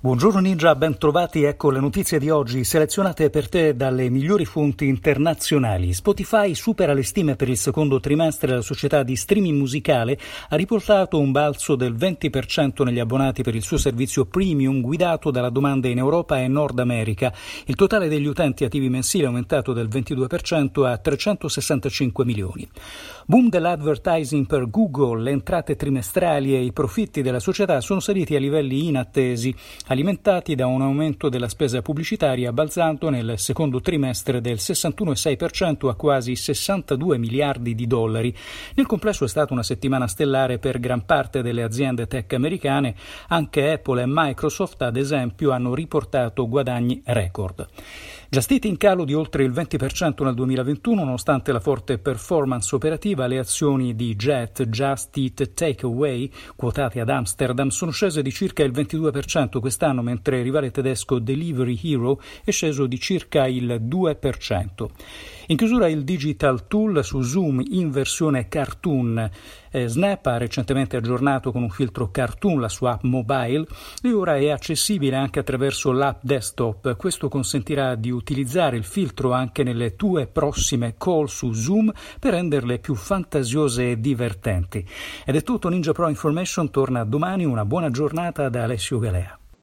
Buongiorno Ninja, ben trovati. Ecco le notizie di oggi selezionate per te dalle migliori fonti internazionali. Spotify supera le stime per il secondo trimestre. La società di streaming musicale ha riportato un balzo del 20% negli abbonati per il suo servizio premium guidato dalla domanda in Europa e Nord America. Il totale degli utenti attivi mensili è aumentato del 22% a 365 milioni. Boom dell'advertising per Google, le entrate trimestrali e i profitti della società sono saliti a livelli inattesi alimentati da un aumento della spesa pubblicitaria balzato nel secondo trimestre del 61,6% a quasi 62 miliardi di dollari. Nel complesso è stata una settimana stellare per gran parte delle aziende tech americane, anche Apple e Microsoft ad esempio hanno riportato guadagni record. Just in calo di oltre il 20% nel 2021 nonostante la forte performance operativa, le azioni di Jet, Just Eat Takeaway, quotate ad Amsterdam, sono scese di circa il 22% quest'anno, mentre il rivale tedesco Delivery Hero è sceso di circa il 2%. In chiusura il Digital Tool su Zoom in versione cartoon. Eh, Snap ha recentemente aggiornato con un filtro cartoon la sua app mobile e ora è accessibile anche attraverso l'app desktop. Questo consentirà di utilizzare il filtro anche nelle tue prossime call su Zoom per renderle più fantasiose e divertenti. Ed è tutto, Ninja Pro Information torna domani, una buona giornata da Alessio Galea.